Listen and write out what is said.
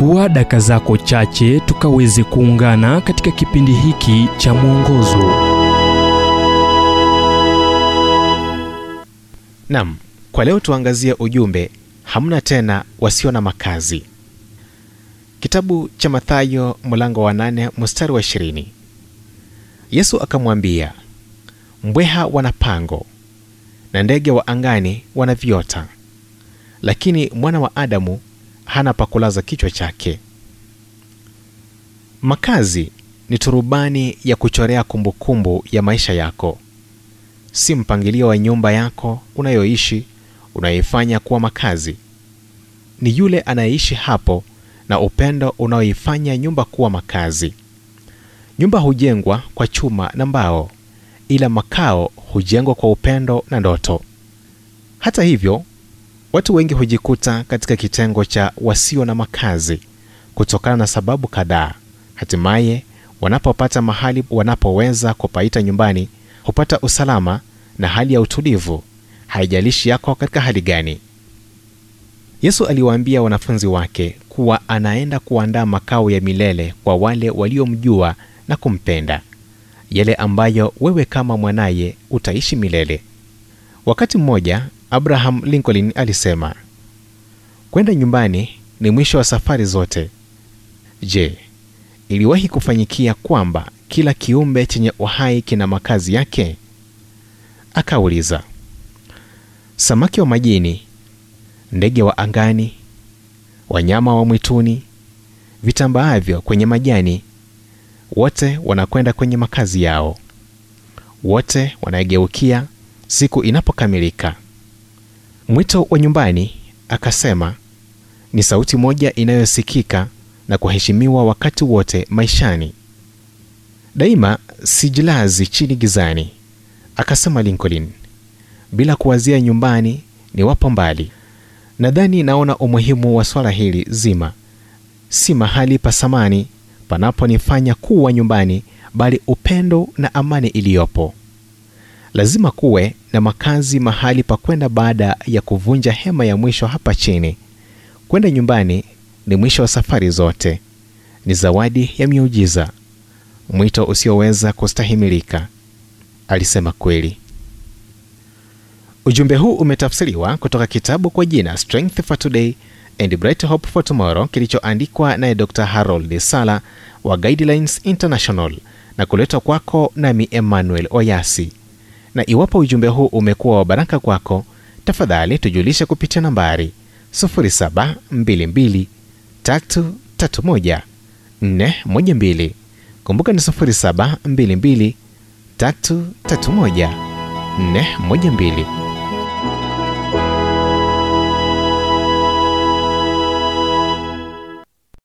chukua daka zako chache tukaweze kuungana katika kipindi hiki cha mwongozo Naam, kwa leo tuangazie ujumbe hamna tena wasio na makazi. Kitabu cha Mathayo mlango wa nane mstari wa ishirini. Yesu akamwambia, mbweha wana pango na ndege wa angani wana viota, lakini mwana wa Adamu hana pa kulaza kichwa chake. Makazi ni turubani ya kuchorea kumbukumbu ya maisha yako, si mpangilio wa nyumba yako unayoishi unayoifanya kuwa makazi. Ni yule anayeishi hapo na upendo unaoifanya nyumba kuwa makazi. Nyumba hujengwa kwa chuma na mbao, ila makao hujengwa kwa upendo na ndoto. Hata hivyo, watu wengi hujikuta katika kitengo cha wasio na makazi kutokana na sababu kadhaa. Hatimaye, wanapopata mahali wanapoweza kupaita nyumbani, hupata usalama na hali ya utulivu, haijalishi yako katika hali gani. Yesu aliwaambia wanafunzi wake kuwa anaenda kuandaa makao ya milele kwa wale waliomjua na kumpenda, yale ambayo wewe kama mwanaye utaishi milele. Wakati mmoja Abraham Lincoln alisema, kwenda nyumbani ni mwisho wa safari zote. Je, iliwahi kufanyikia kwamba kila kiumbe chenye uhai kina makazi yake? Akauliza, samaki wa majini, ndege wa angani, wanyama wa mwituni, vitambaavyo kwenye majani, wote wanakwenda kwenye makazi yao. Wote wanaegeukia siku inapokamilika. Mwito wa nyumbani, akasema, ni sauti moja inayosikika na kuheshimiwa wakati wote maishani. Daima sijilazi chini gizani, akasema Lincoln, bila kuwazia nyumbani ni wapo mbali. Nadhani naona umuhimu wa swala hili zima, si mahali pa samani panaponifanya kuwa nyumbani, bali upendo na amani iliyopo. Lazima kuwe na makazi mahali pa kwenda baada ya kuvunja hema ya mwisho hapa chini. Kwenda nyumbani ni mwisho wa safari zote, ni zawadi ya miujiza, mwito usioweza kustahimilika. Alisema kweli. Ujumbe huu umetafsiriwa kutoka kitabu kwa jina Strength for Today and Bright Hope for Tomorrow kilichoandikwa naye Dr. Harold Sala wa Guidelines International na kuletwa kwako nami Emmanuel Oyasi. Na iwapo ujumbe huu umekuwa wa baraka kwako, tafadhali tujulishe kupitia nambari 0722 331 412. Kumbuka ni 0722 331 412.